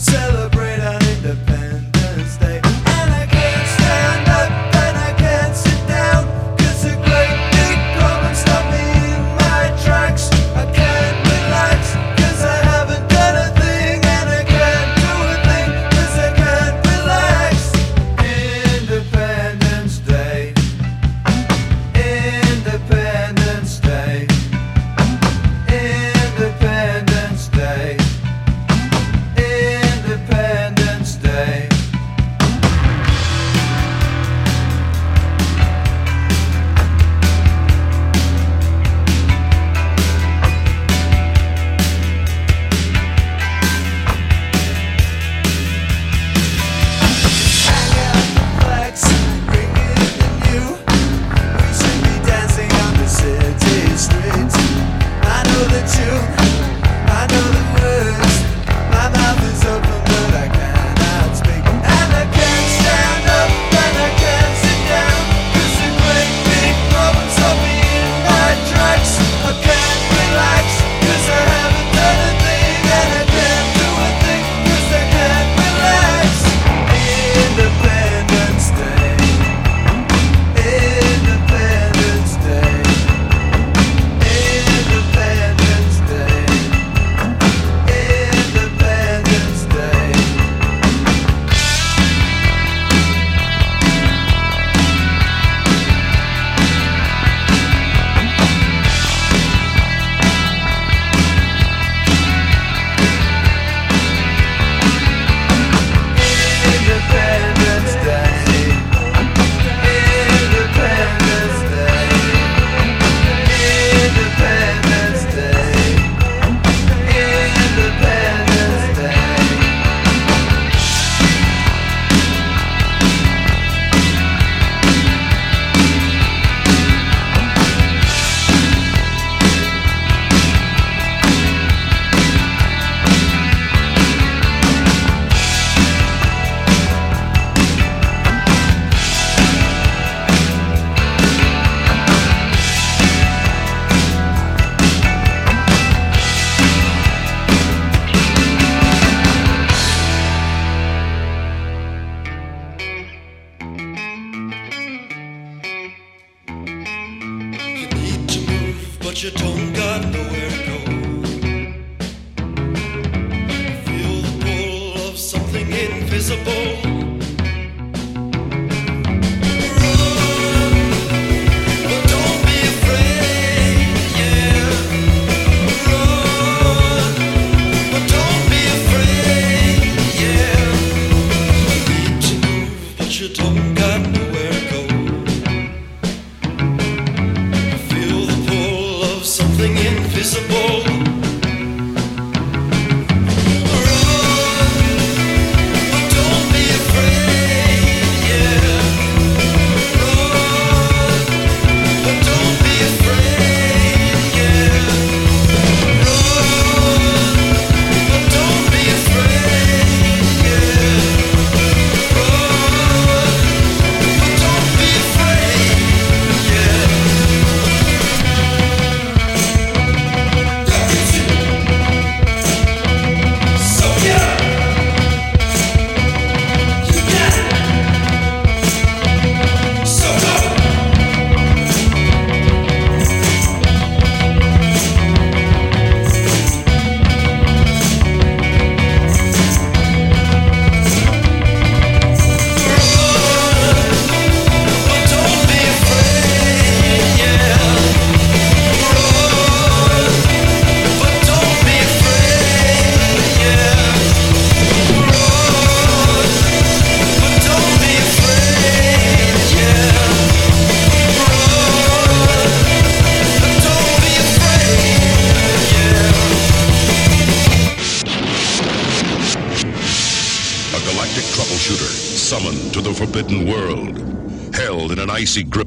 celebrate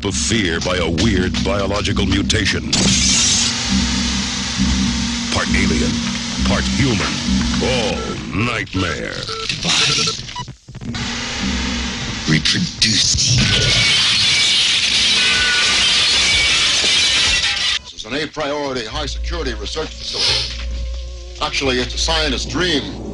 grip of fear by a weird biological mutation. Part alien, part human, all nightmare. Divide. Reproduce. This is an A priority, high security research facility. Actually, it's a scientist's dream.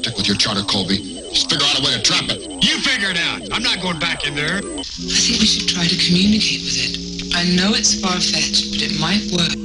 Being what? Just stick with your charter, Colby. Just figure out a way to trap it. You figure it out. I'm not going back in there. I think we should try to communicate with it. I know it's far fetched, but it might work.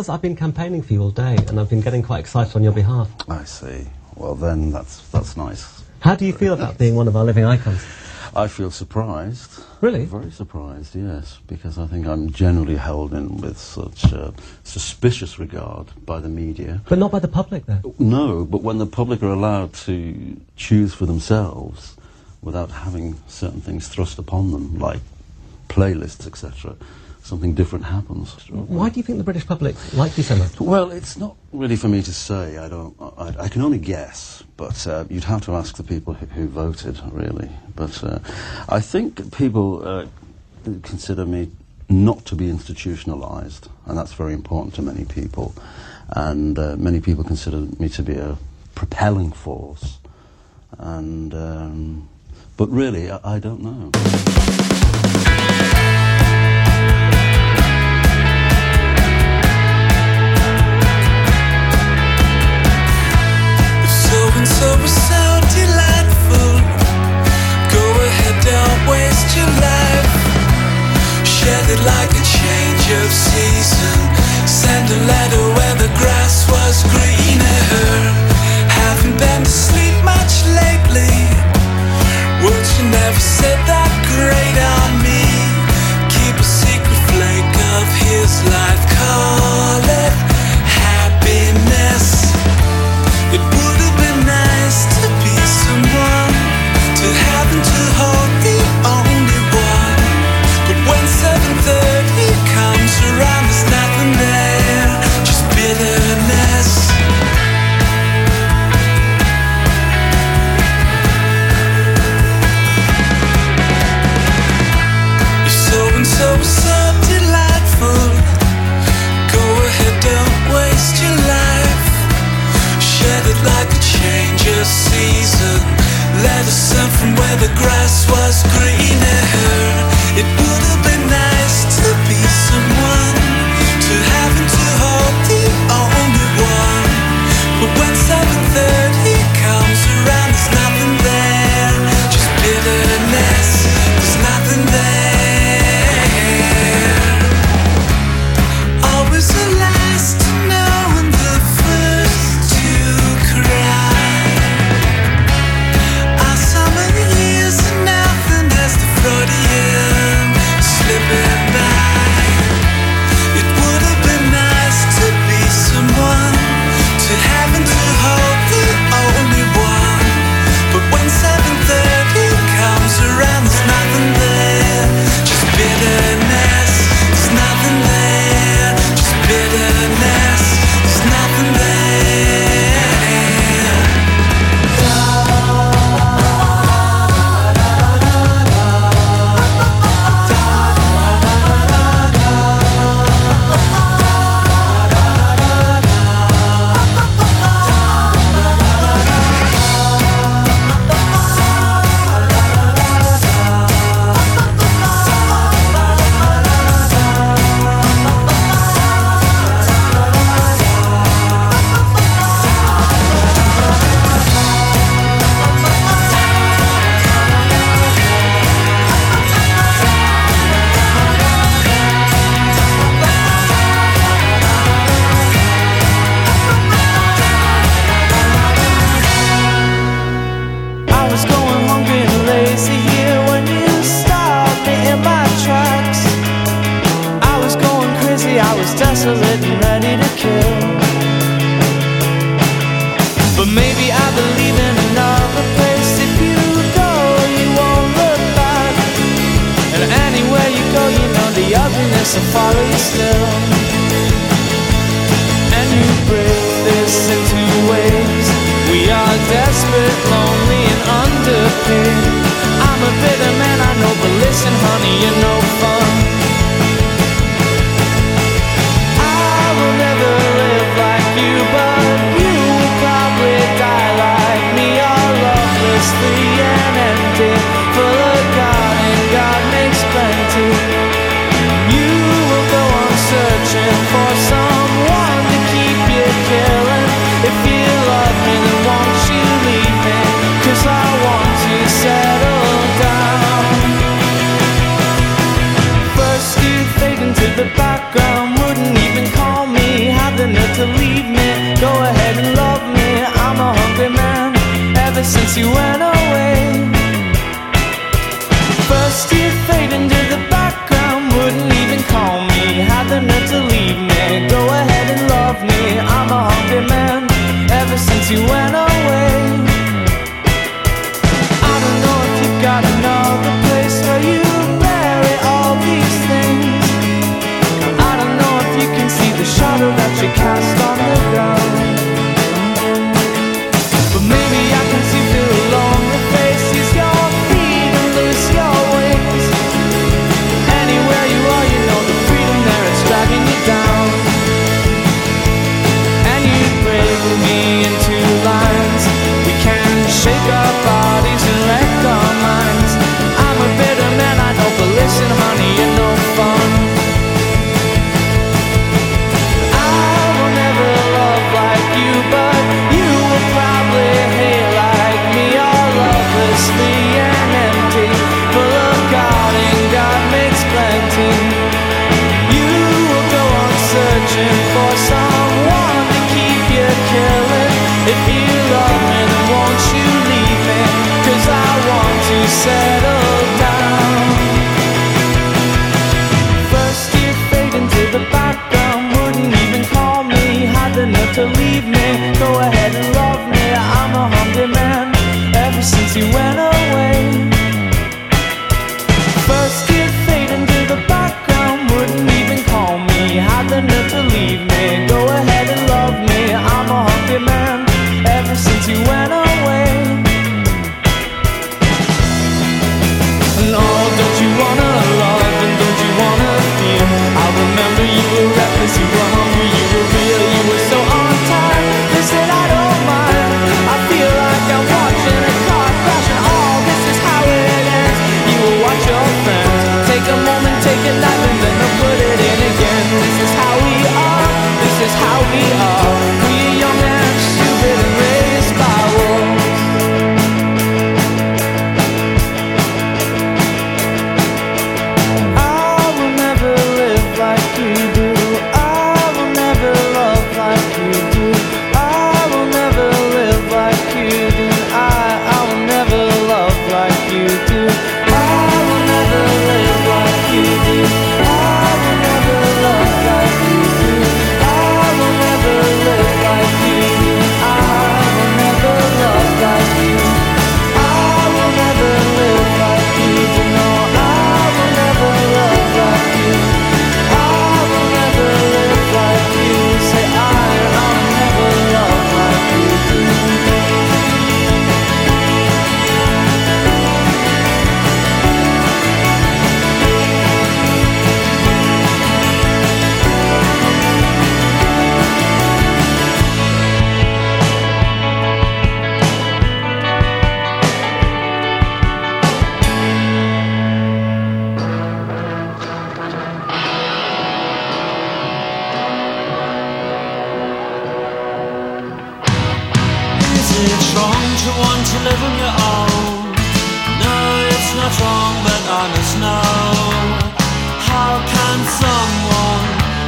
because I've been campaigning for you all day and I've been getting quite excited on your behalf. I see. Well, then that's, that's nice. How do you feel about being one of our living icons? I feel surprised. Really? Very surprised, yes, because I think I'm generally held in with such uh, suspicious regard by the media. But not by the public, then. No, but when the public are allowed to choose for themselves without having certain things thrust upon them, like playlists, etc., something different happens. Why do you think the British public like December? Well, it's not really for me to say. I don't. I, I can only guess, but uh, you'd have to ask the people who, who voted, really. But uh, I think people uh, consider me not to be institutionalized, and that's very important to many people. And uh, many people consider me to be a propelling force. And um, but really, I, I don't know. like It's wrong to want to live on your own. No, it's not wrong, but I must know. How can someone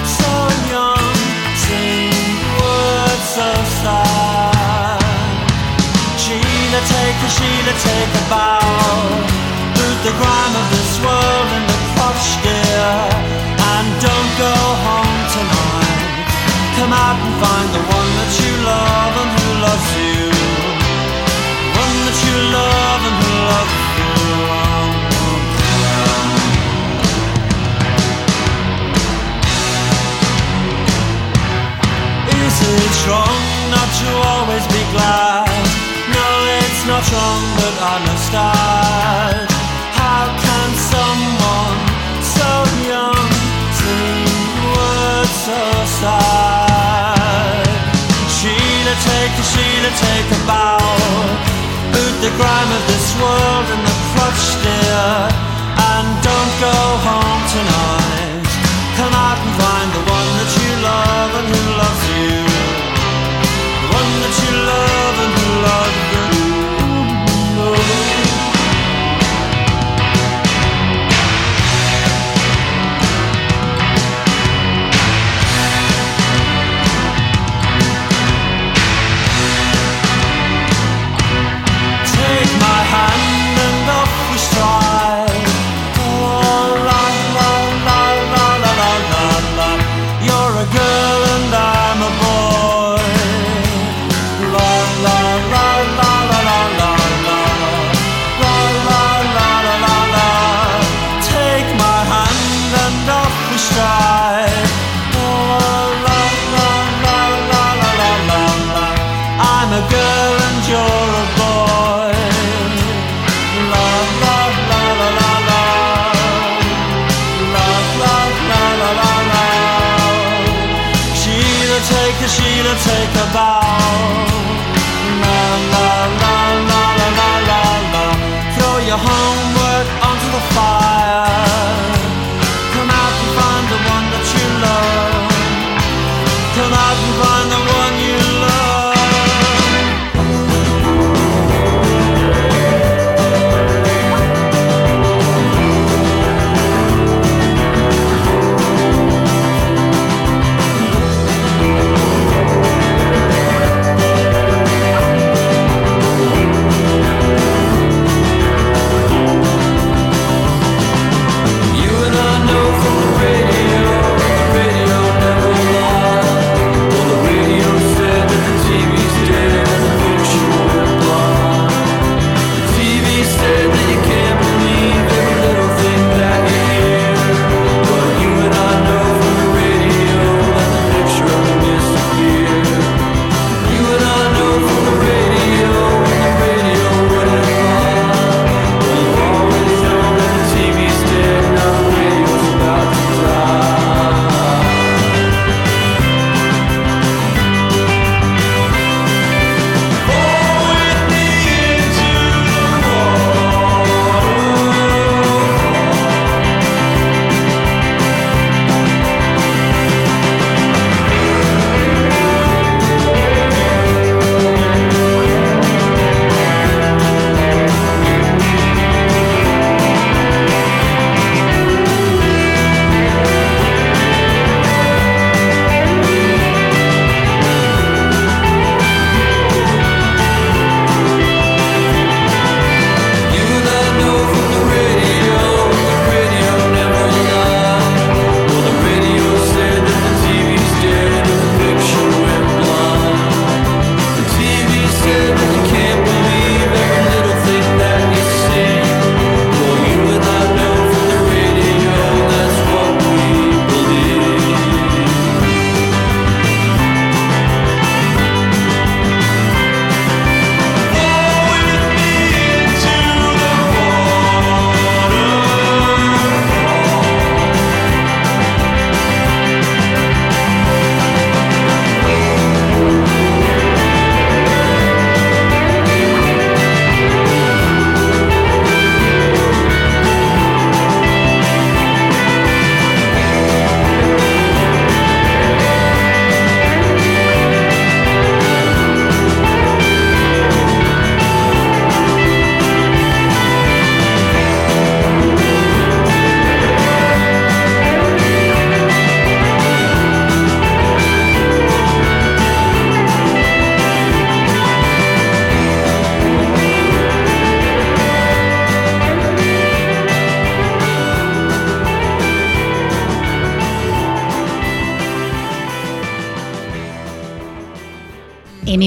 so young sing words so sad? Sheila, take a Sheila, take a bow. Boot the grime of this world in the crotch, dear. And don't go home tonight. Come out and find the one. it's wrong not to always be glad. No, it's not wrong, but I must start. How can someone so young sing words so sad? Sheila, take a Sheila, take a bow. Boot the grime of this world and the crutch, dear, and don't go home tonight.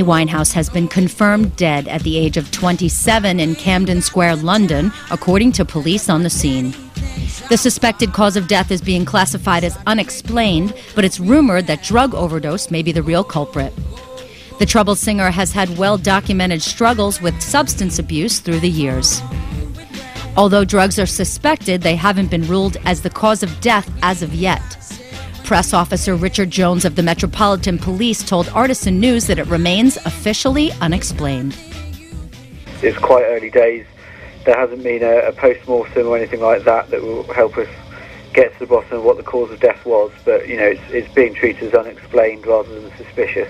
Winehouse has been confirmed dead at the age of 27 in Camden Square, London, according to police on the scene. The suspected cause of death is being classified as unexplained, but it's rumored that drug overdose may be the real culprit. The troubled singer has had well documented struggles with substance abuse through the years. Although drugs are suspected, they haven't been ruled as the cause of death as of yet. Press officer Richard Jones of the Metropolitan Police told Artisan News that it remains officially unexplained. It's quite early days. There hasn't been a, a post-mortem or anything like that that will help us get to the bottom of what the cause of death was. But, you know, it's, it's being treated as unexplained rather than suspicious.